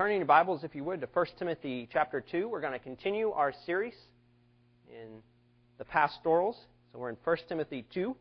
turning your Bibles, if you would, to 1 Timothy chapter 2. We're going to continue our series in the pastorals. So we're in 1 Timothy 2.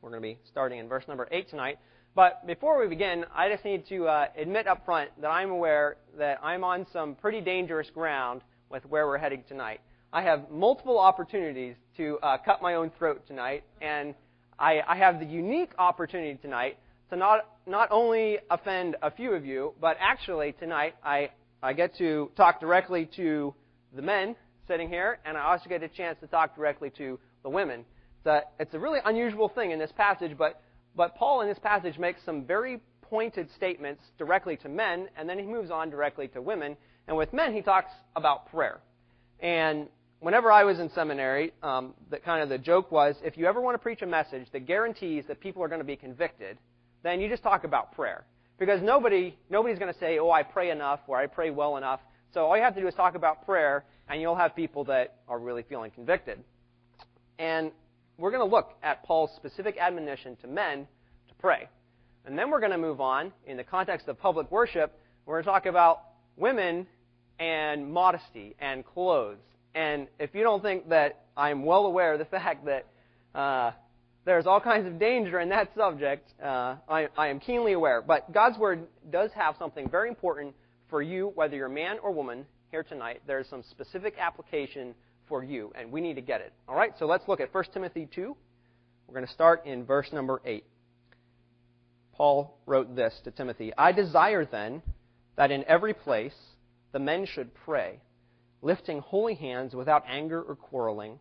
We're going to be starting in verse number 8 tonight. But before we begin, I just need to uh, admit up front that I'm aware that I'm on some pretty dangerous ground with where we're heading tonight. I have multiple opportunities to uh, cut my own throat tonight, and I, I have the unique opportunity tonight to not not only offend a few of you, but actually tonight I I get to talk directly to the men sitting here, and I also get a chance to talk directly to the women. It's a, it's a really unusual thing in this passage, but but Paul in this passage makes some very pointed statements directly to men, and then he moves on directly to women. And with men, he talks about prayer. And whenever I was in seminary, um, the kind of the joke was, if you ever want to preach a message that guarantees that people are going to be convicted, then you just talk about prayer. Because nobody, nobody's going to say, oh, I pray enough or I pray well enough. So all you have to do is talk about prayer, and you'll have people that are really feeling convicted. And we're going to look at Paul's specific admonition to men to pray. And then we're going to move on in the context of public worship. We're going to talk about women and modesty and clothes. And if you don't think that I'm well aware of the fact that uh, there's all kinds of danger in that subject. Uh, I, I am keenly aware. But God's Word does have something very important for you, whether you're man or woman, here tonight. There's some specific application for you, and we need to get it. All right, so let's look at 1 Timothy 2. We're going to start in verse number 8. Paul wrote this to Timothy I desire then that in every place the men should pray, lifting holy hands without anger or quarreling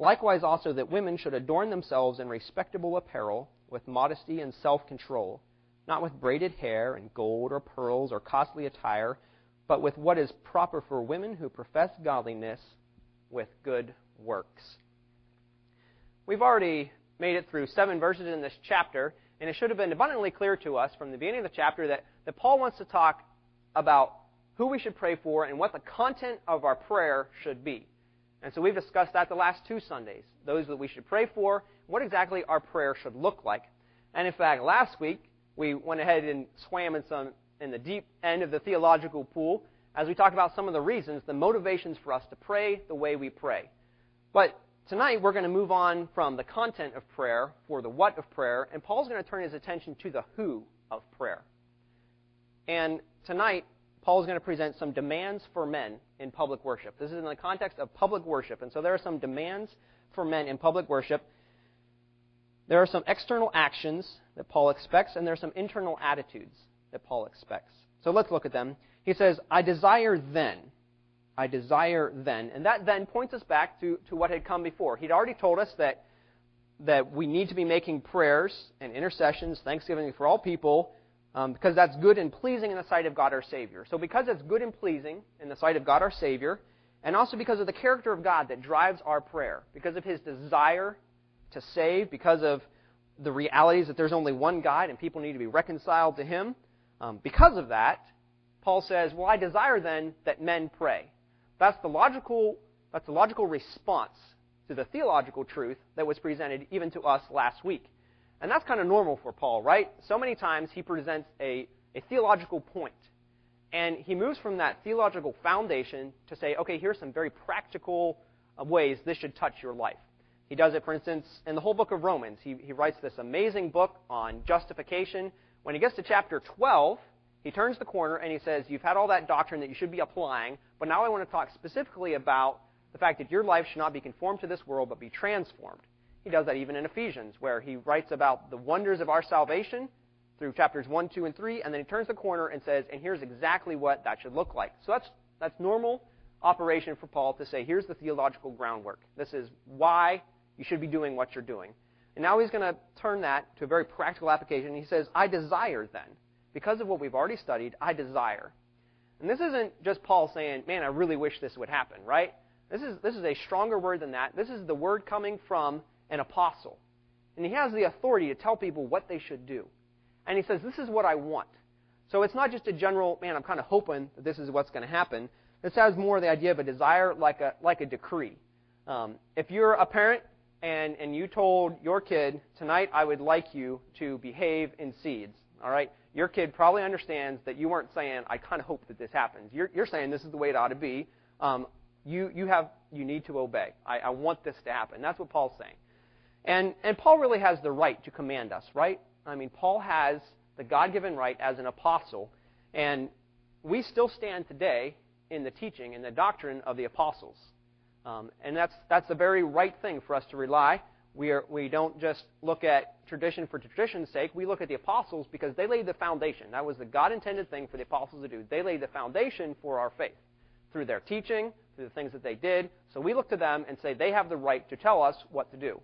Likewise, also, that women should adorn themselves in respectable apparel, with modesty and self control, not with braided hair and gold or pearls or costly attire, but with what is proper for women who profess godliness with good works. We've already made it through seven verses in this chapter, and it should have been abundantly clear to us from the beginning of the chapter that, that Paul wants to talk about who we should pray for and what the content of our prayer should be. And so we've discussed that the last two Sundays. Those that we should pray for, what exactly our prayer should look like. And in fact, last week, we went ahead and swam in some in the deep end of the theological pool as we talked about some of the reasons, the motivations for us to pray the way we pray. But tonight we're going to move on from the content of prayer for the what of prayer, and Paul's going to turn his attention to the who of prayer. And tonight Paul is going to present some demands for men in public worship. This is in the context of public worship. And so there are some demands for men in public worship. There are some external actions that Paul expects, and there are some internal attitudes that Paul expects. So let's look at them. He says, I desire then. I desire then. And that then points us back to, to what had come before. He'd already told us that, that we need to be making prayers and intercessions, thanksgiving for all people, um, because that's good and pleasing in the sight of God our Savior. So, because it's good and pleasing in the sight of God our Savior, and also because of the character of God that drives our prayer, because of His desire to save, because of the realities that there's only one God and people need to be reconciled to Him, um, because of that, Paul says, "Well, I desire then that men pray." That's the logical. That's the logical response to the theological truth that was presented even to us last week. And that's kind of normal for Paul, right? So many times he presents a, a theological point. And he moves from that theological foundation to say, okay, here's some very practical uh, ways this should touch your life. He does it, for instance, in the whole book of Romans. He, he writes this amazing book on justification. When he gets to chapter 12, he turns the corner and he says, You've had all that doctrine that you should be applying, but now I want to talk specifically about the fact that your life should not be conformed to this world, but be transformed. He does that even in Ephesians, where he writes about the wonders of our salvation through chapters 1, 2, and 3, and then he turns the corner and says, and here's exactly what that should look like. So that's, that's normal operation for Paul to say, here's the theological groundwork. This is why you should be doing what you're doing. And now he's going to turn that to a very practical application. He says, I desire then, because of what we've already studied, I desire. And this isn't just Paul saying, man, I really wish this would happen, right? This is, this is a stronger word than that. This is the word coming from an apostle. And he has the authority to tell people what they should do. And he says, This is what I want. So it's not just a general, man, I'm kind of hoping that this is what's going to happen. This has more the idea of a desire like a, like a decree. Um, if you're a parent and, and you told your kid, tonight I would like you to behave in seeds, all right? your kid probably understands that you weren't saying, I kind of hope that this happens. You're, you're saying this is the way it ought to be. Um, you, you, have, you need to obey. I, I want this to happen. That's what Paul's saying. And, and Paul really has the right to command us, right? I mean, Paul has the God given right as an apostle. And we still stand today in the teaching and the doctrine of the apostles. Um, and that's, that's the very right thing for us to rely. We, are, we don't just look at tradition for tradition's sake. We look at the apostles because they laid the foundation. That was the God intended thing for the apostles to do. They laid the foundation for our faith through their teaching, through the things that they did. So we look to them and say they have the right to tell us what to do.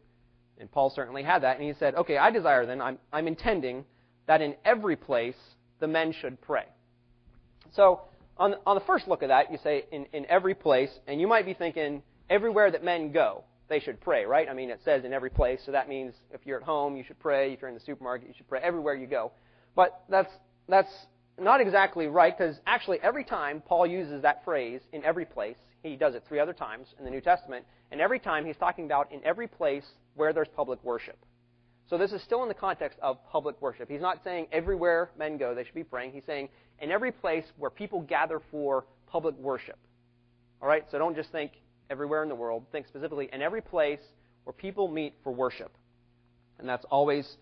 And Paul certainly had that. And he said, Okay, I desire then, I'm, I'm intending that in every place the men should pray. So on, on the first look of that, you say in, in every place, and you might be thinking everywhere that men go, they should pray, right? I mean, it says in every place, so that means if you're at home, you should pray. If you're in the supermarket, you should pray. Everywhere you go. But that's, that's not exactly right, because actually every time Paul uses that phrase, in every place, he does it three other times in the New Testament, and every time he's talking about in every place where there's public worship. So this is still in the context of public worship. He's not saying everywhere men go, they should be praying. He's saying in every place where people gather for public worship. All right? So don't just think everywhere in the world. Think specifically in every place where people meet for worship. And that's always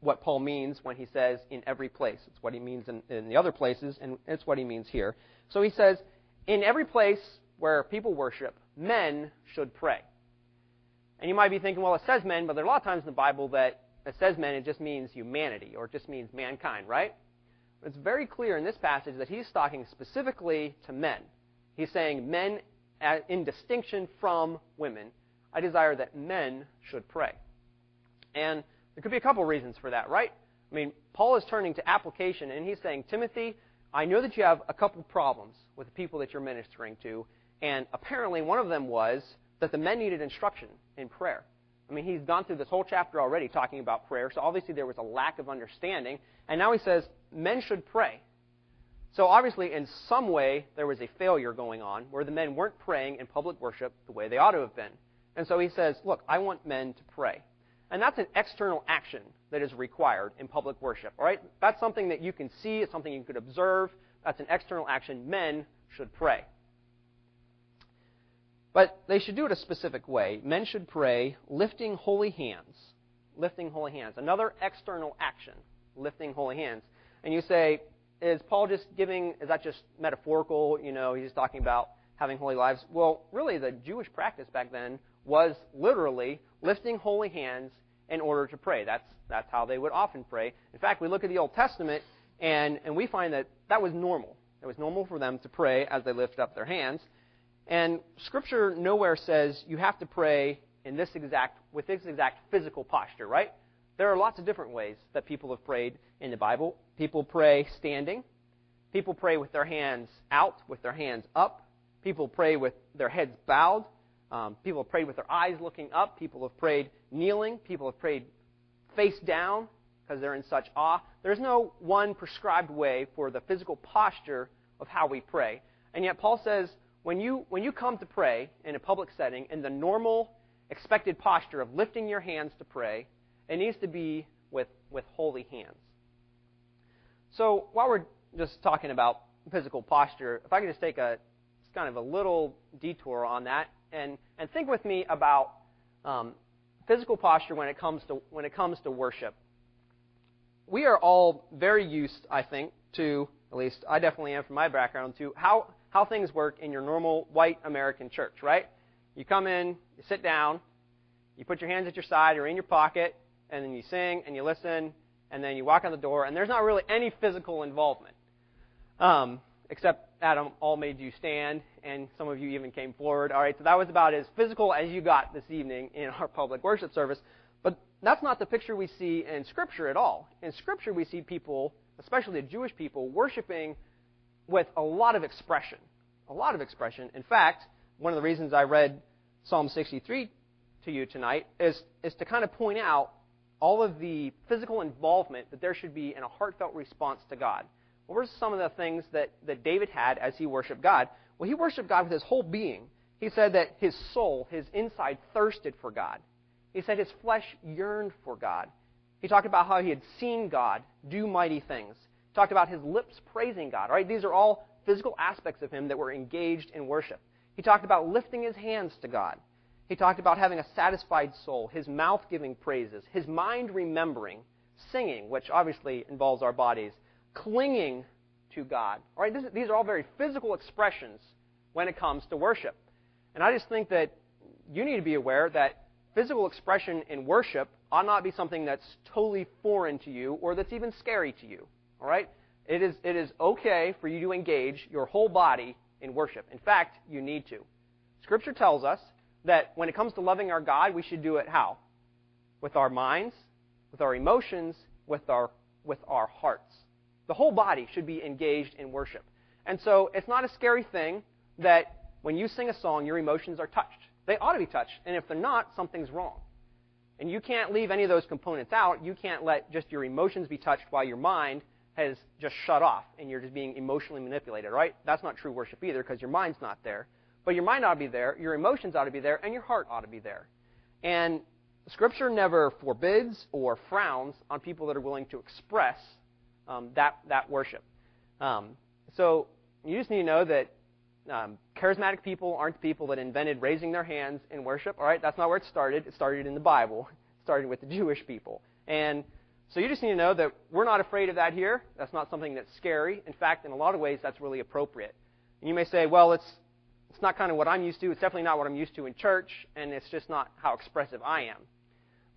what Paul means when he says in every place. It's what he means in, in the other places, and it's what he means here. So he says, in every place where people worship, men should pray. And you might be thinking, well, it says men, but there are a lot of times in the Bible that it says men, it just means humanity, or it just means mankind, right? It's very clear in this passage that he's talking specifically to men. He's saying men uh, in distinction from women. I desire that men should pray. And there could be a couple reasons for that, right? I mean, Paul is turning to application and he's saying, Timothy, I know that you have a couple problems with the people that you're ministering to, and apparently one of them was that the men needed instruction in prayer. I mean, he's gone through this whole chapter already talking about prayer, so obviously there was a lack of understanding. And now he says men should pray. So obviously, in some way, there was a failure going on where the men weren't praying in public worship the way they ought to have been. And so he says, Look, I want men to pray. And that's an external action that is required in public worship. All right? That's something that you can see, it's something you could observe. That's an external action. Men should pray. But they should do it a specific way. Men should pray lifting holy hands. Lifting holy hands. Another external action, lifting holy hands. And you say, is Paul just giving, is that just metaphorical? You know, he's just talking about having holy lives. Well, really, the Jewish practice back then was literally lifting holy hands in order to pray. That's, that's how they would often pray. In fact, we look at the Old Testament, and, and we find that that was normal. It was normal for them to pray as they lift up their hands. And Scripture nowhere says you have to pray in this exact, with this exact physical posture, right? There are lots of different ways that people have prayed in the Bible. People pray standing. People pray with their hands out, with their hands up. People pray with their heads bowed. Um, people have prayed with their eyes looking up. People have prayed kneeling. People have prayed face down because they're in such awe. There's no one prescribed way for the physical posture of how we pray. And yet, Paul says when you, when you come to pray in a public setting, in the normal expected posture of lifting your hands to pray, it needs to be with, with holy hands. So while we're just talking about physical posture, if I could just take a kind of a little detour on that and, and think with me about um, physical posture when it comes to when it comes to worship. We are all very used, I think, to at least I definitely am from my background to how how things work in your normal white American church, right? You come in, you sit down, you put your hands at your side or in your pocket, and then you sing and you listen, and then you walk out the door, and there's not really any physical involvement. Um, except Adam all made you stand, and some of you even came forward. All right, so that was about as physical as you got this evening in our public worship service. But that's not the picture we see in Scripture at all. In Scripture, we see people, especially the Jewish people, worshiping with a lot of expression. A lot of expression. In fact, one of the reasons I read Psalm 63 to you tonight is, is to kind of point out all of the physical involvement that there should be in a heartfelt response to God. What were some of the things that, that David had as he worshiped God? Well, he worshiped God with his whole being. He said that his soul, his inside, thirsted for God. He said his flesh yearned for God. He talked about how he had seen God do mighty things talked about his lips praising God. Right, these are all physical aspects of him that were engaged in worship. He talked about lifting his hands to God. He talked about having a satisfied soul, his mouth giving praises, his mind remembering, singing, which obviously involves our bodies, clinging to God. All right, this, these are all very physical expressions when it comes to worship. And I just think that you need to be aware that physical expression in worship ought not be something that's totally foreign to you or that's even scary to you. All right? It is, it is okay for you to engage your whole body in worship. In fact, you need to. Scripture tells us that when it comes to loving our God, we should do it how? With our minds, with our emotions, with our, with our hearts. The whole body should be engaged in worship. And so it's not a scary thing that when you sing a song, your emotions are touched. They ought to be touched. And if they're not, something's wrong. And you can't leave any of those components out. You can't let just your emotions be touched while your mind has just shut off and you're just being emotionally manipulated, right? That's not true worship either because your mind's not there. But your mind ought to be there, your emotions ought to be there, and your heart ought to be there. And Scripture never forbids or frowns on people that are willing to express um, that, that worship. Um, so you just need to know that um, charismatic people aren't the people that invented raising their hands in worship. All right, that's not where it started. It started in the Bible. It started with the Jewish people. And so you just need to know that we're not afraid of that here. That's not something that's scary. In fact, in a lot of ways, that's really appropriate. And you may say, well, it's it's not kind of what I'm used to. It's definitely not what I'm used to in church, and it's just not how expressive I am.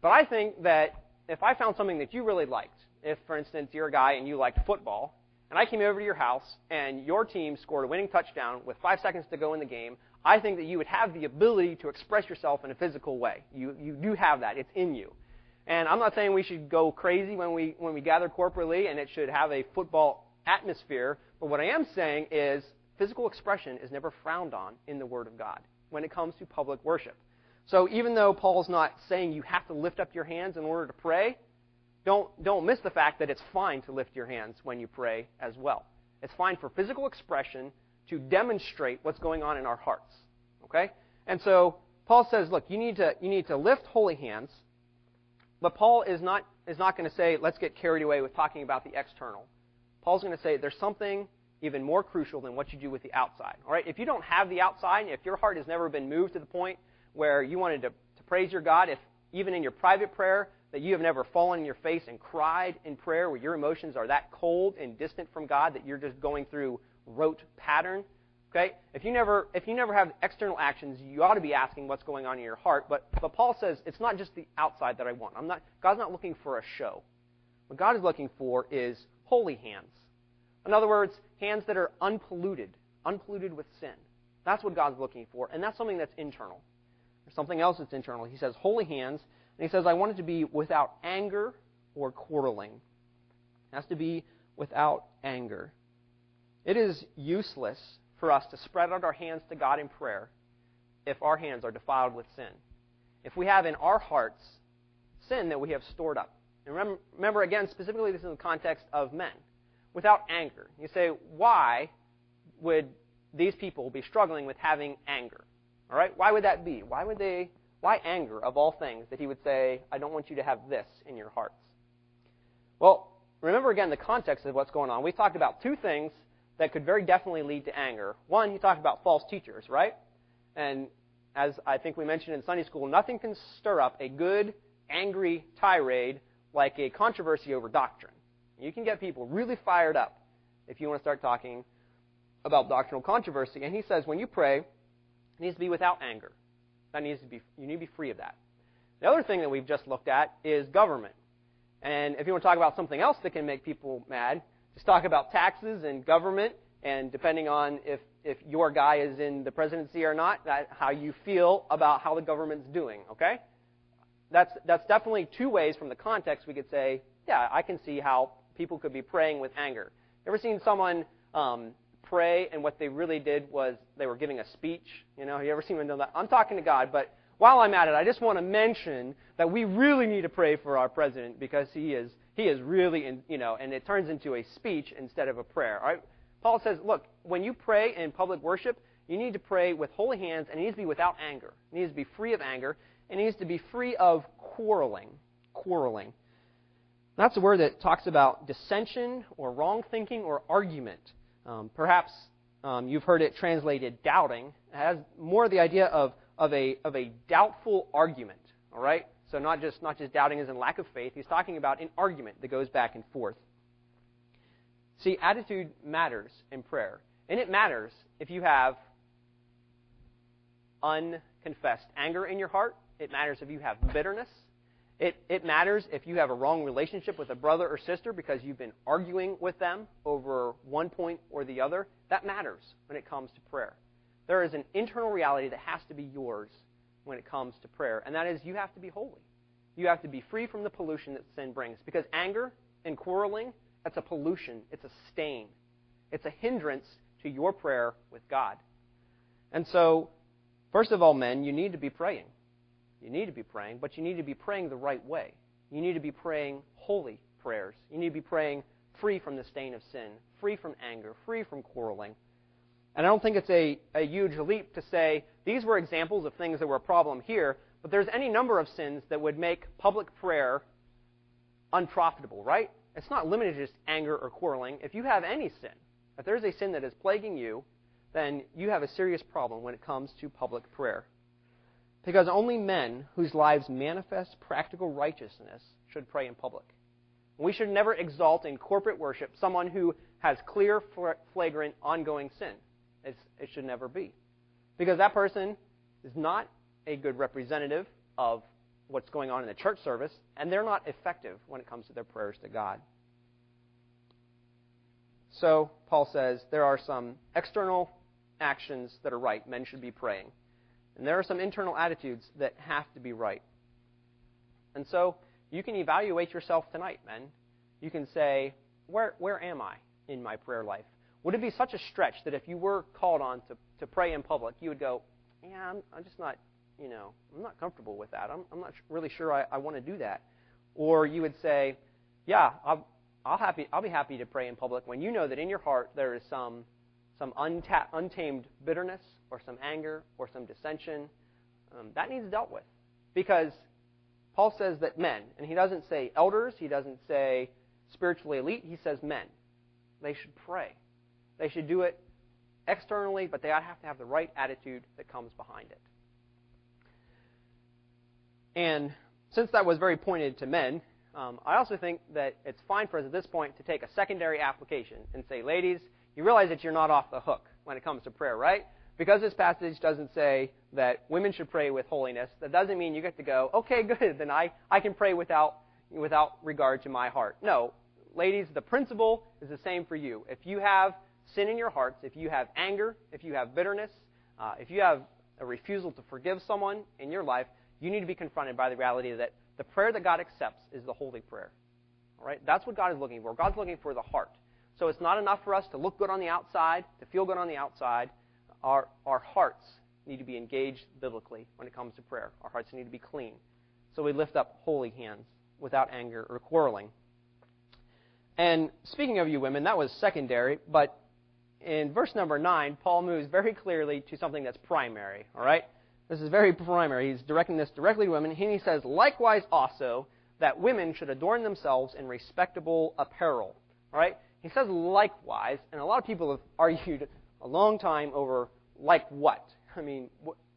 But I think that if I found something that you really liked, if, for instance, you're a guy and you liked football, and I came over to your house and your team scored a winning touchdown with five seconds to go in the game, I think that you would have the ability to express yourself in a physical way. You, you do have that. It's in you. And I'm not saying we should go crazy when we, when we gather corporately and it should have a football atmosphere, but what I am saying is physical expression is never frowned on in the Word of God when it comes to public worship. So even though Paul's not saying you have to lift up your hands in order to pray, don't, don't miss the fact that it's fine to lift your hands when you pray as well. It's fine for physical expression to demonstrate what's going on in our hearts. Okay? And so Paul says, look, you need to, you need to lift holy hands, but Paul is not, is not going to say, let's get carried away with talking about the external. Paul's going to say there's something even more crucial than what you do with the outside. All right? If you don't have the outside, if your heart has never been moved to the point where you wanted to, to praise your God, if even in your private prayer that you have never fallen in your face and cried in prayer where your emotions are that cold and distant from God that you're just going through rote pattern. Okay? If you never if you never have external actions, you ought to be asking what's going on in your heart. But but Paul says it's not just the outside that I want. I'm not God's not looking for a show. What God is looking for is holy hands. In other words, hands that are unpolluted, unpolluted with sin. That's what God's looking for, and that's something that's internal. There's something else that's internal. He says holy hands and he says, I want it to be without anger or quarreling. It has to be without anger. It is useless for us to spread out our hands to God in prayer if our hands are defiled with sin. If we have in our hearts sin that we have stored up. And remember, remember again, specifically this is in the context of men. Without anger. You say, why would these people be struggling with having anger? All right? Why would that be? Why would they why anger, of all things, that he would say, I don't want you to have this in your hearts? Well, remember again the context of what's going on. We talked about two things that could very definitely lead to anger. One, he talked about false teachers, right? And as I think we mentioned in Sunday school, nothing can stir up a good, angry tirade like a controversy over doctrine. You can get people really fired up if you want to start talking about doctrinal controversy. And he says when you pray, it needs to be without anger. That needs to be, you need to be free of that. The other thing that we've just looked at is government. And if you want to talk about something else that can make people mad, just talk about taxes and government, and depending on if, if your guy is in the presidency or not, that, how you feel about how the government's doing, okay? That's, that's definitely two ways from the context we could say, yeah, I can see how people could be praying with anger. Ever seen someone um, pray, and what they really did was they were giving a speech. You know, you ever seen them do that? I'm talking to God, but while I'm at it, I just want to mention that we really need to pray for our president because he is he is really in, you know, and it turns into a speech instead of a prayer. All right? Paul says, look, when you pray in public worship, you need to pray with holy hands, and it needs to be without anger. It needs to be free of anger, and it needs to be free of quarreling. Quarreling. That's a word that talks about dissension or wrong thinking or argument. Um, perhaps um, you've heard it translated doubting. It has more the idea of, of, a, of a doubtful argument. All right? So not just, not just doubting as in lack of faith. He's talking about an argument that goes back and forth. See, attitude matters in prayer. And it matters if you have unconfessed anger in your heart. It matters if you have bitterness. It, it matters if you have a wrong relationship with a brother or sister because you've been arguing with them over one point or the other. That matters when it comes to prayer. There is an internal reality that has to be yours when it comes to prayer, and that is you have to be holy. You have to be free from the pollution that sin brings. Because anger and quarreling, that's a pollution, it's a stain, it's a hindrance to your prayer with God. And so, first of all, men, you need to be praying. You need to be praying, but you need to be praying the right way. You need to be praying holy prayers. You need to be praying free from the stain of sin, free from anger, free from quarreling. And I don't think it's a, a huge leap to say these were examples of things that were a problem here, but there's any number of sins that would make public prayer unprofitable, right? It's not limited to just anger or quarreling. If you have any sin, if there's a sin that is plaguing you, then you have a serious problem when it comes to public prayer. Because only men whose lives manifest practical righteousness should pray in public. We should never exalt in corporate worship someone who has clear, flagrant, ongoing sin. It's, it should never be. Because that person is not a good representative of what's going on in the church service, and they're not effective when it comes to their prayers to God. So, Paul says there are some external actions that are right. Men should be praying. And there are some internal attitudes that have to be right. And so, you can evaluate yourself tonight, men. You can say, where, where am I in my prayer life? Would it be such a stretch that if you were called on to, to pray in public, you would go, yeah, I'm, I'm just not, you know, I'm not comfortable with that. I'm, I'm not really sure I, I want to do that. Or you would say, yeah, I'll, I'll, happy, I'll be happy to pray in public when you know that in your heart there is some, some unta- untamed bitterness or some anger or some dissension. Um, that needs dealt with. Because Paul says that men, and he doesn't say elders, he doesn't say spiritually elite, he says men. They should pray. They should do it externally, but they have to have the right attitude that comes behind it. And since that was very pointed to men, um, I also think that it's fine for us at this point to take a secondary application and say, ladies, you realize that you're not off the hook when it comes to prayer, right? Because this passage doesn't say that women should pray with holiness, that doesn't mean you get to go, okay, good, then I, I can pray without, without regard to my heart. No, ladies, the principle is the same for you. If you have sin in your hearts, if you have anger, if you have bitterness, uh, if you have a refusal to forgive someone in your life, you need to be confronted by the reality that the prayer that God accepts is the holy prayer. All right? That's what God is looking for. God's looking for the heart. So it's not enough for us to look good on the outside, to feel good on the outside. Our, our hearts need to be engaged biblically when it comes to prayer. Our hearts need to be clean. So we lift up holy hands without anger or quarreling. And speaking of you women, that was secondary, but in verse number 9, Paul moves very clearly to something that's primary. All right? This is very primary. He's directing this directly to women. And he says, likewise also, that women should adorn themselves in respectable apparel. All right? He says likewise, and a lot of people have argued a long time over like what. I mean,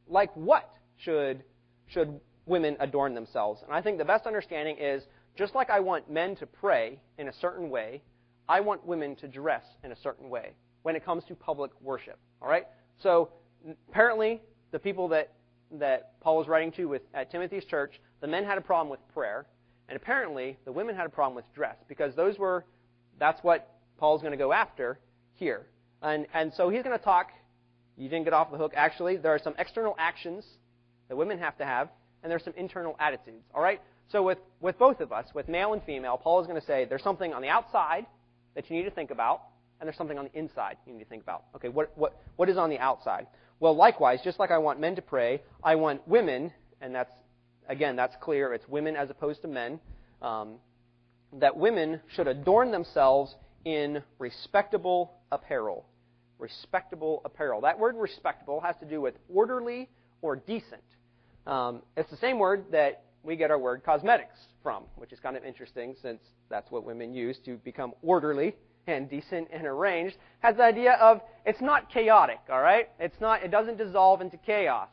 like what should should women adorn themselves? And I think the best understanding is just like I want men to pray in a certain way, I want women to dress in a certain way when it comes to public worship. All right? So apparently, the people that that Paul was writing to with at Timothy's church, the men had a problem with prayer, and apparently the women had a problem with dress because those were that's what Paul's going to go after here. And and so he's going to talk. You didn't get off the hook. Actually, there are some external actions that women have to have, and there's some internal attitudes. All right. So with with both of us, with male and female, Paul is going to say there's something on the outside that you need to think about, and there's something on the inside you need to think about. Okay, what, what, what is on the outside? Well, likewise, just like I want men to pray, I want women, and that's, again, that's clear, it's women as opposed to men, um, that women should adorn themselves in respectable apparel. Respectable apparel. That word respectable has to do with orderly or decent. Um, it's the same word that we get our word cosmetics from, which is kind of interesting since that's what women use to become orderly and decent and arranged, has the idea of it's not chaotic, all right? It's not, it doesn't dissolve into chaos.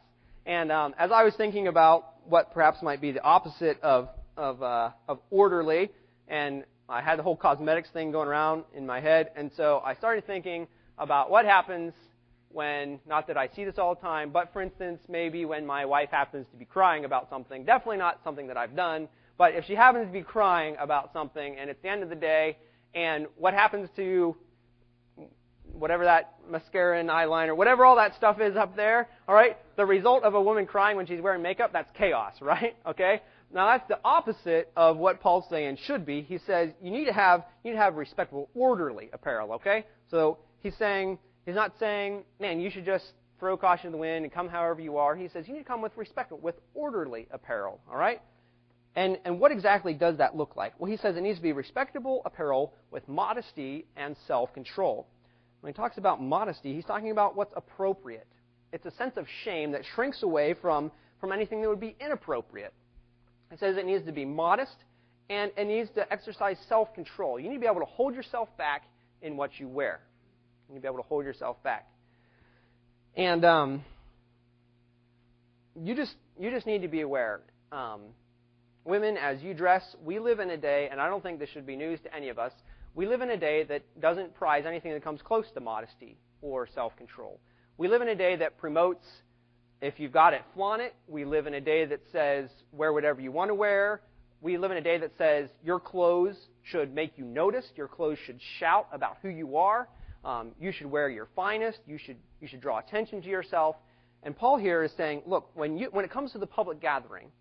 And um, as I was thinking about what perhaps might be the opposite of of, uh, of orderly, and I had the whole cosmetics thing going around in my head, and so I started thinking about what happens when, not that I see this all the time, but for instance, maybe when my wife happens to be crying about something, definitely not something that I've done, but if she happens to be crying about something and it's the end of the day, and what happens to whatever that mascara and eyeliner, whatever all that stuff is up there, all right? The result of a woman crying when she's wearing makeup, that's chaos, right? Okay? Now that's the opposite of what Paul's saying should be. He says you need to have you need to have respectable, orderly apparel. Okay, so he's saying he's not saying, man, you should just throw caution to the wind and come however you are. He says you need to come with respectable, with orderly apparel. All right. And, and what exactly does that look like? Well, he says it needs to be respectable apparel with modesty and self control. When he talks about modesty, he's talking about what's appropriate. It's a sense of shame that shrinks away from, from anything that would be inappropriate. He says it needs to be modest and it needs to exercise self control. You need to be able to hold yourself back in what you wear. You need to be able to hold yourself back. And um, you just you just need to be aware. Um, women, as you dress, we live in a day, and I don't think this should be news to any of us. We live in a day that doesn't prize anything that comes close to modesty or self control. We live in a day that promotes if you've got it, flaunt it. We live in a day that says wear whatever you want to wear. We live in a day that says your clothes should make you noticed. Your clothes should shout about who you are. Um, you should wear your finest. You should you should draw attention to yourself. And Paul here is saying, look, when you when it comes to the public gathering,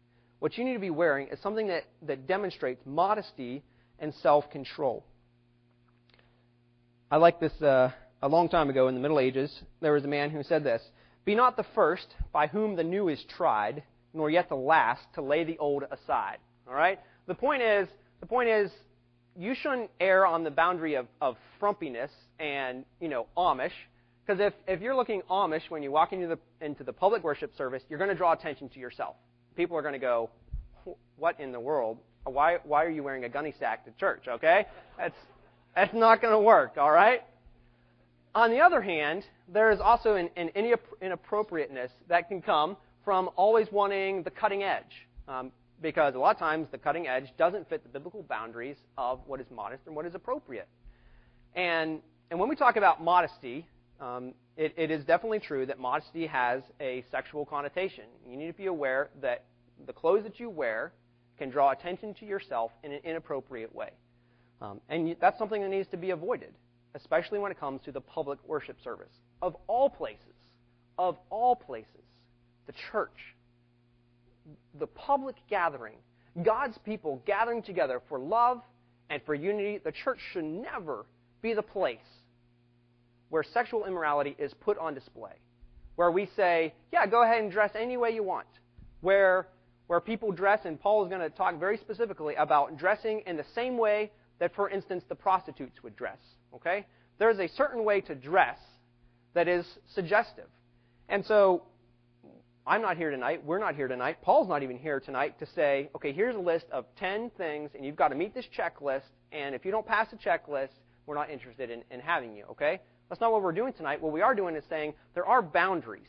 what you need to be wearing is something that, that demonstrates modesty and self-control. I like this. Uh, a long time ago in the Middle Ages, there was a man who said this. Be not the first by whom the new is tried, nor yet the last to lay the old aside. All right? The point is, the point is, you shouldn't err on the boundary of, of frumpiness and, you know, Amish. Because if, if you're looking Amish when you walk into the, into the public worship service, you're going to draw attention to yourself. People are going to go, what in the world? Why, why are you wearing a gunny sack to church, okay? That's, that's not going to work, all right? On the other hand, there is also an, an inappropriateness that can come from always wanting the cutting edge. Um, because a lot of times the cutting edge doesn't fit the biblical boundaries of what is modest and what is appropriate. And, and when we talk about modesty, um, it, it is definitely true that modesty has a sexual connotation. You need to be aware that the clothes that you wear can draw attention to yourself in an inappropriate way. Um, and that's something that needs to be avoided especially when it comes to the public worship service. Of all places, of all places, the church, the public gathering, God's people gathering together for love and for unity, the church should never be the place where sexual immorality is put on display. Where we say, yeah, go ahead and dress any way you want. Where, where people dress, and Paul is going to talk very specifically about dressing in the same way that, for instance, the prostitutes would dress. Okay? There's a certain way to dress that is suggestive. And so, I'm not here tonight. We're not here tonight. Paul's not even here tonight to say, okay, here's a list of 10 things, and you've got to meet this checklist, and if you don't pass the checklist, we're not interested in, in having you, okay? That's not what we're doing tonight. What we are doing is saying there are boundaries,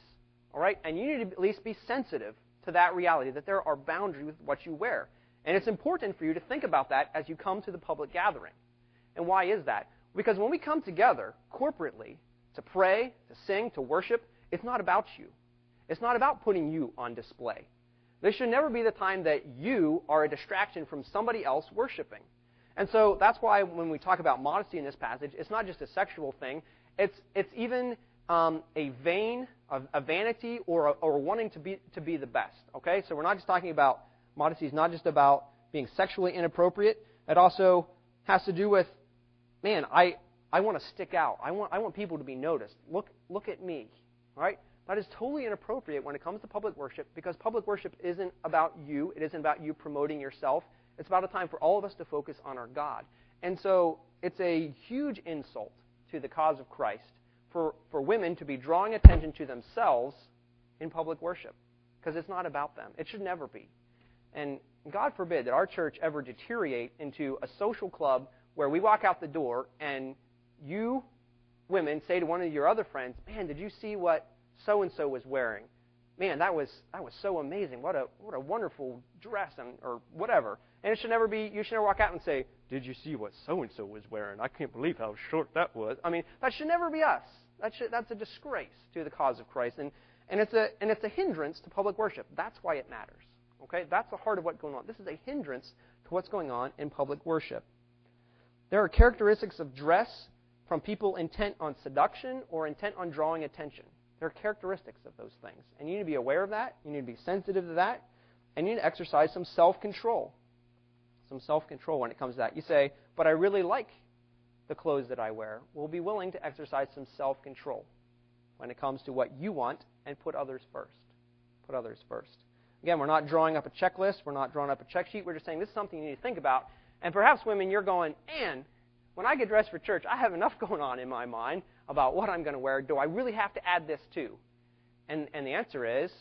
all right? And you need to at least be sensitive to that reality, that there are boundaries with what you wear. And it's important for you to think about that as you come to the public gathering. And why is that? Because when we come together corporately to pray, to sing, to worship, it's not about you. It's not about putting you on display. This should never be the time that you are a distraction from somebody else worshiping. And so that's why when we talk about modesty in this passage, it's not just a sexual thing. It's, it's even um, a vain, a, a vanity, or, or wanting to be, to be the best. Okay? So we're not just talking about modesty is not just about being sexually inappropriate. It also has to do with man, I, I want to stick out. I want, I want people to be noticed. Look, look at me. Right? That is totally inappropriate when it comes to public worship because public worship isn't about you. It isn't about you promoting yourself. It's about a time for all of us to focus on our God. And so it's a huge insult to the cause of Christ for, for women to be drawing attention to themselves in public worship because it's not about them. It should never be. And, God forbid that our church ever deteriorate into a social club where we walk out the door and you women say to one of your other friends, "Man, did you see what so and so was wearing? Man, that was that was so amazing. What a what a wonderful dress and or whatever." And it should never be. You should never walk out and say, "Did you see what so and so was wearing? I can't believe how short that was." I mean, that should never be us. That should, that's a disgrace to the cause of Christ, and and it's a and it's a hindrance to public worship. That's why it matters. Okay, that's the heart of what's going on. This is a hindrance to what's going on in public worship. There are characteristics of dress from people intent on seduction or intent on drawing attention. There are characteristics of those things. And you need to be aware of that. You need to be sensitive to that. And you need to exercise some self control. Some self control when it comes to that. You say, but I really like the clothes that I wear. We'll be willing to exercise some self control when it comes to what you want and put others first. Put others first. Again, we're not drawing up a checklist. We're not drawing up a check sheet. We're just saying this is something you need to think about. And perhaps women, you're going, and when I get dressed for church, I have enough going on in my mind about what I'm going to wear. Do I really have to add this too? And, and the answer is,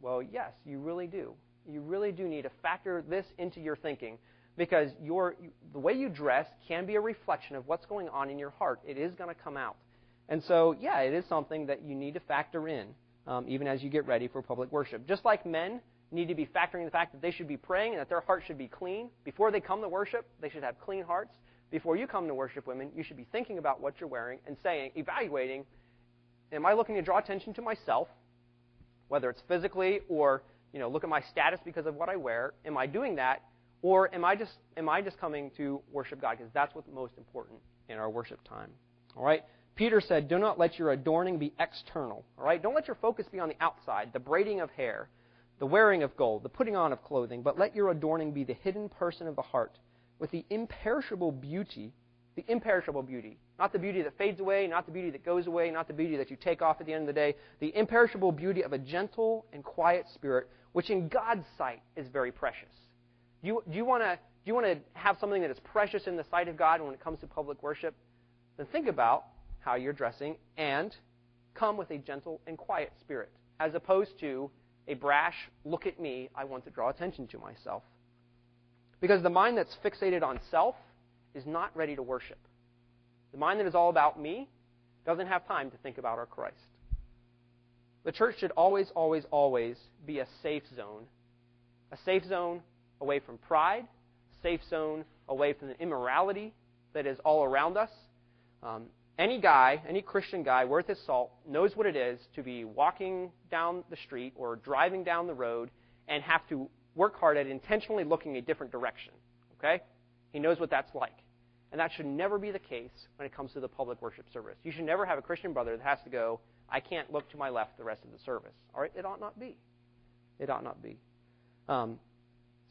well, yes, you really do. You really do need to factor this into your thinking because your, the way you dress can be a reflection of what's going on in your heart. It is going to come out. And so, yeah, it is something that you need to factor in um, even as you get ready for public worship. Just like men need to be factoring the fact that they should be praying and that their heart should be clean. Before they come to worship, they should have clean hearts before you come to worship women, you should be thinking about what you're wearing and saying, evaluating, am I looking to draw attention to myself, whether it's physically or, you know, look at my status because of what I wear? Am I doing that? Or am I just am I just coming to worship God? Because that's what's most important in our worship time. All right? Peter said, Do not let your adorning be external. All right? Don't let your focus be on the outside, the braiding of hair, the wearing of gold, the putting on of clothing, but let your adorning be the hidden person of the heart with the imperishable beauty, the imperishable beauty, not the beauty that fades away, not the beauty that goes away, not the beauty that you take off at the end of the day, the imperishable beauty of a gentle and quiet spirit, which in God's sight is very precious. Do you, do you want to you want to have something that is precious in the sight of God when it comes to public worship? Then think about how you're dressing and come with a gentle and quiet spirit, as opposed to a brash, look at me, I want to draw attention to myself. Because the mind that's fixated on self is not ready to worship. The mind that is all about me doesn't have time to think about our Christ. The church should always, always, always be a safe zone. A safe zone away from pride, safe zone away from the immorality that is all around us. Um, any guy, any Christian guy worth his salt, knows what it is to be walking down the street or driving down the road and have to work hard at intentionally looking a different direction. Okay? He knows what that's like. And that should never be the case when it comes to the public worship service. You should never have a Christian brother that has to go, I can't look to my left the rest of the service. All right? It ought not be. It ought not be. Um,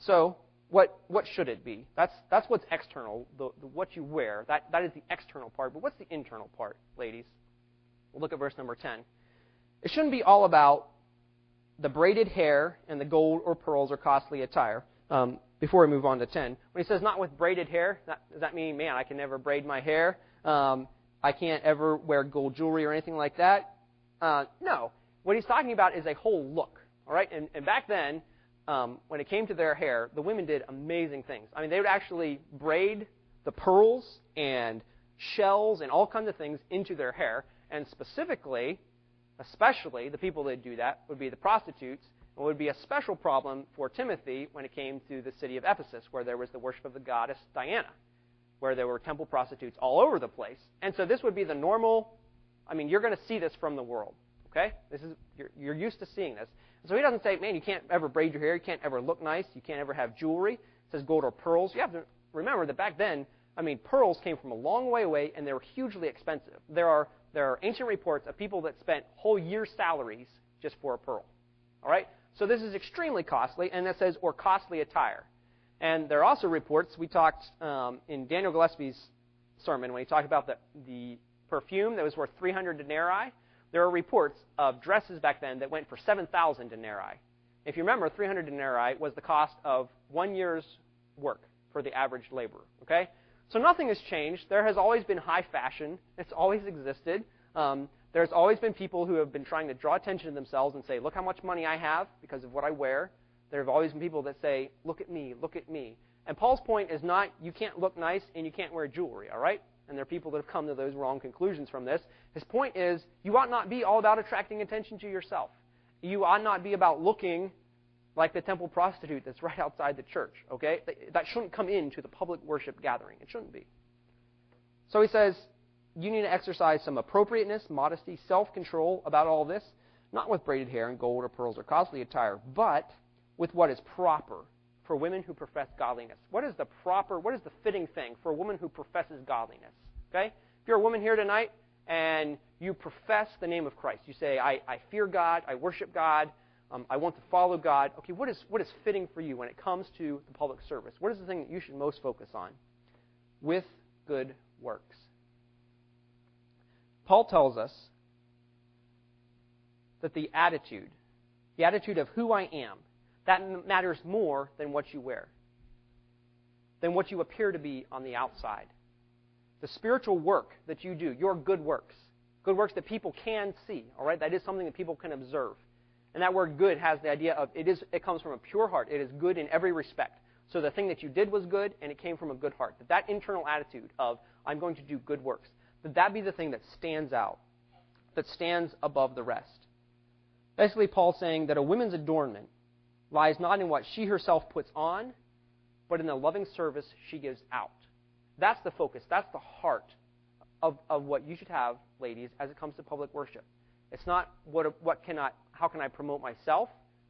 so, what, what should it be? That's, that's what's external, the, the, what you wear. That, that is the external part. But what's the internal part, ladies? We'll look at verse number 10. It shouldn't be all about the braided hair and the gold or pearls or costly attire. Um, before we move on to 10, when he says not with braided hair, that, does that mean, man, I can never braid my hair? Um, I can't ever wear gold jewelry or anything like that? Uh, no. What he's talking about is a whole look. All right, and, and back then, um, when it came to their hair, the women did amazing things. I mean, they would actually braid the pearls and shells and all kinds of things into their hair, and specifically, especially the people that do that would be the prostitutes, and would be a special problem for Timothy when it came to the city of Ephesus, where there was the worship of the goddess Diana, where there were temple prostitutes all over the place. And so this would be the normal. I mean, you're going to see this from the world. Okay, this is you're, you're used to seeing this. So he doesn't say, man, you can't ever braid your hair, you can't ever look nice, you can't ever have jewelry. It says gold or pearls. You have to remember that back then, I mean, pearls came from a long way away, and they were hugely expensive. There are there are ancient reports of people that spent whole year's salaries just for a pearl. All right? So this is extremely costly, and that says, or costly attire. And there are also reports, we talked um, in Daniel Gillespie's sermon when he talked about the, the perfume that was worth 300 denarii. There are reports of dresses back then that went for 7,000 denarii. If you remember, 300 denarii was the cost of one year's work for the average laborer. Okay? So nothing has changed. There has always been high fashion. It's always existed. Um, there's always been people who have been trying to draw attention to themselves and say, look how much money I have because of what I wear. There have always been people that say, Look at me, look at me. And Paul's point is not you can't look nice and you can't wear jewelry, all right? And there are people that have come to those wrong conclusions from this. His point is you ought not be all about attracting attention to yourself. You ought not be about looking like the temple prostitute that's right outside the church, okay? That shouldn't come into the public worship gathering. It shouldn't be. So he says, you need to exercise some appropriateness, modesty, self control about all this, not with braided hair and gold or pearls or costly attire, but with what is proper for women who profess godliness. What is the proper, what is the fitting thing for a woman who professes godliness? Okay? If you're a woman here tonight and you profess the name of Christ, you say, I, I fear God, I worship God, um, I want to follow God. Okay, what is, what is fitting for you when it comes to the public service? What is the thing that you should most focus on? With good works. Paul tells us that the attitude, the attitude of who I am, that matters more than what you wear, than what you appear to be on the outside. The spiritual work that you do, your good works, good works that people can see, all right? That is something that people can observe. And that word good has the idea of it is it comes from a pure heart. It is good in every respect. So the thing that you did was good and it came from a good heart. That that internal attitude of I'm going to do good works, that that be the thing that stands out, that stands above the rest. Basically Paul's saying that a woman's adornment lies not in what she herself puts on, but in the loving service she gives out. That's the focus. That's the heart of, of what you should have, ladies, as it comes to public worship. It's not what, what can I, how can I promote myself,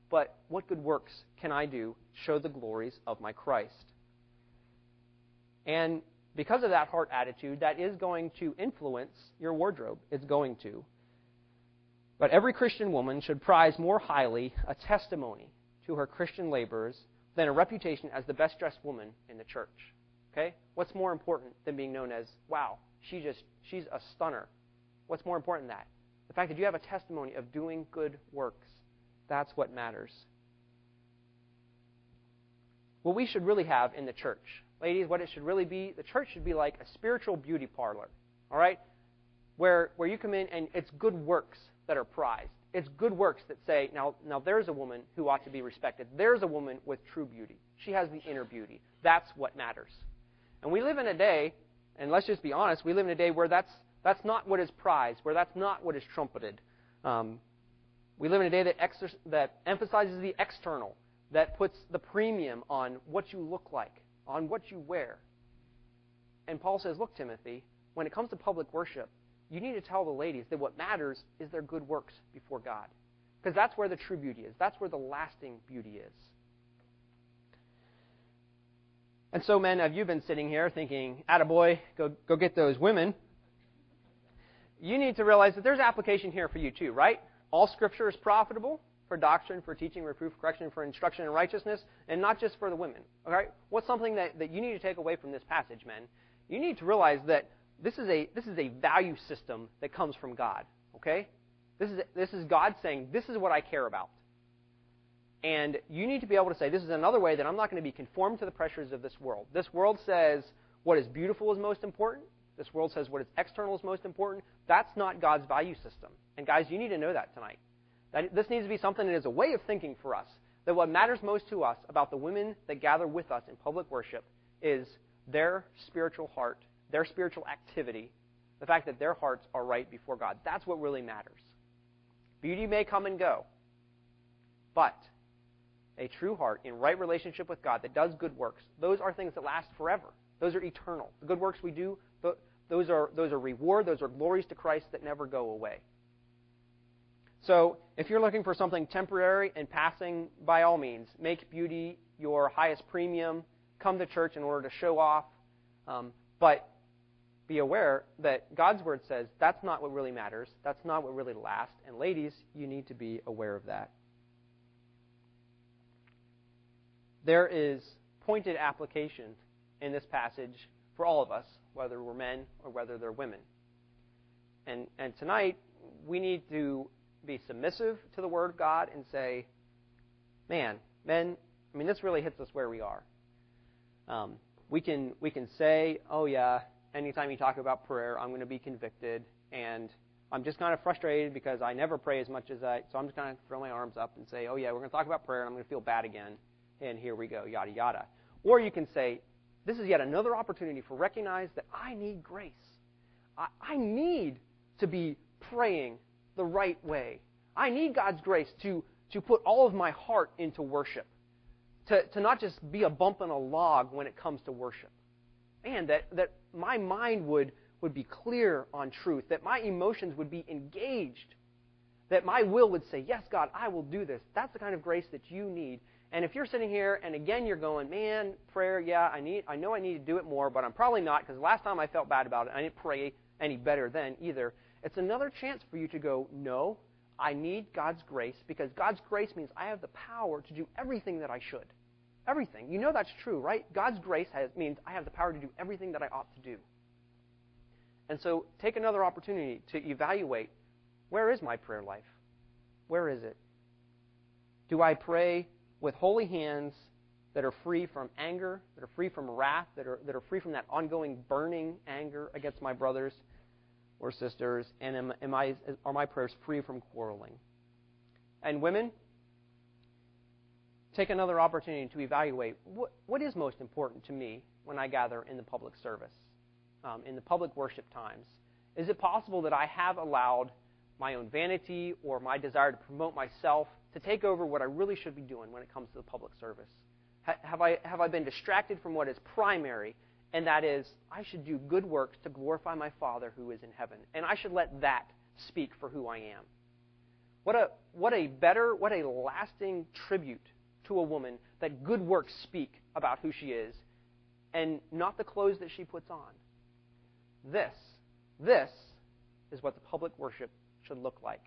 but what good works can I do show the glories of my Christ. And because of that heart attitude, that is going to influence your wardrobe. It's going to. But every Christian woman should prize more highly a testimony her Christian labors than a reputation as the best dressed woman in the church. Okay? What's more important than being known as, wow, she just she's a stunner? What's more important than that? The fact that you have a testimony of doing good works. That's what matters. What we should really have in the church, ladies, what it should really be, the church should be like a spiritual beauty parlor. All right? Where where you come in and it's good works that are prized. It's good works that say, now now there's a woman who ought to be respected. There's a woman with true beauty. She has the inner beauty. That's what matters. And we live in a day, and let's just be honest, we live in a day where that's that's not what is prized, where that's not what is trumpeted. Um, we live in a day that, that emphasizes the external, that puts the premium on what you look like, on what you wear. And Paul says, Look, Timothy, when it comes to public worship, you need to tell the ladies that what matters is their good works before God. Because that's where the true beauty is, that's where the lasting beauty is. And so, men, have you been sitting here thinking, attaboy, go, go get those women? you need to realize that there's application here for you too, right? All scripture is profitable for doctrine, for teaching, reproof, correction, for instruction in righteousness, and not just for the women. All right? What's something that, that you need to take away from this passage, men? You need to realize that this is a this is a value system that comes from God. Okay? This is this is God saying, This is what I care about. And you need to be able to say, This is another way that I'm not going to be conformed to the pressures of this world. This world says what is beautiful is most important, this world says what is external is most important. That's not God's value system. And guys, you need to know that tonight. That this needs to be something that is a way of thinking for us. That what matters most to us about the women that gather with us in public worship is their spiritual heart, their spiritual activity, the fact that their hearts are right before God. That's what really matters. Beauty may come and go, but a true heart in right relationship with God that does good works, those are things that last forever. Those are eternal. The good works we do, those are, those are reward, those are glories to Christ that never go away. So, if you're looking for something temporary and passing, by all means, make beauty your highest premium. Come to church in order to show off. Um, but be aware that God's word says that's not what really matters. That's not what really lasts. And ladies, you need to be aware of that. There is pointed application in this passage for all of us whether we're men or whether they're women. And, and tonight, we need to be submissive to the Word of God and say, man, men, I mean, this really hits us where we are. Um, we, can, we can say, oh, yeah, anytime you talk about prayer, I'm going to be convicted, and I'm just kind of frustrated because I never pray as much as I, so I'm just going to throw my arms up and say, oh yeah, we're going to talk about prayer and I'm going to feel bad again. And here we go, yada, yada. Or you can say, this is yet another opportunity for recognize that I need grace. I, I need to be praying the right way. I need God's grace to, to put all of my heart into worship. To, to not just be a bump in a log when it comes to worship. And that, that my mind would would be clear on truth, that my emotions would be engaged, that my will would say, Yes, God, I will do this. That's the kind of grace that you need. And if you're sitting here and again you're going, Man, prayer, yeah, I need I know I need to do it more, but I'm probably not because last time I felt bad about it, I didn't pray any better then either. It's another chance for you to go, No, I need God's grace because God's grace means I have the power to do everything that I should. Everything. You know that's true, right? God's grace has, means I have the power to do everything that I ought to do. And so take another opportunity to evaluate where is my prayer life? Where is it? Do I pray with holy hands that are free from anger, that are free from wrath, that are, that are free from that ongoing burning anger against my brothers or sisters? And am, am I, are my prayers free from quarreling? And women, take another opportunity to evaluate what, what is most important to me when I gather in the public service um, in the public worship times, is it possible that I have allowed my own vanity or my desire to promote myself to take over what I really should be doing when it comes to the public service? Ha- have, I, have I been distracted from what is primary, and that is, I should do good works to glorify my Father who is in heaven, and I should let that speak for who I am? What a, what a better, what a lasting tribute to a woman that good works speak about who she is and not the clothes that she puts on. This, this is what the public worship should look like.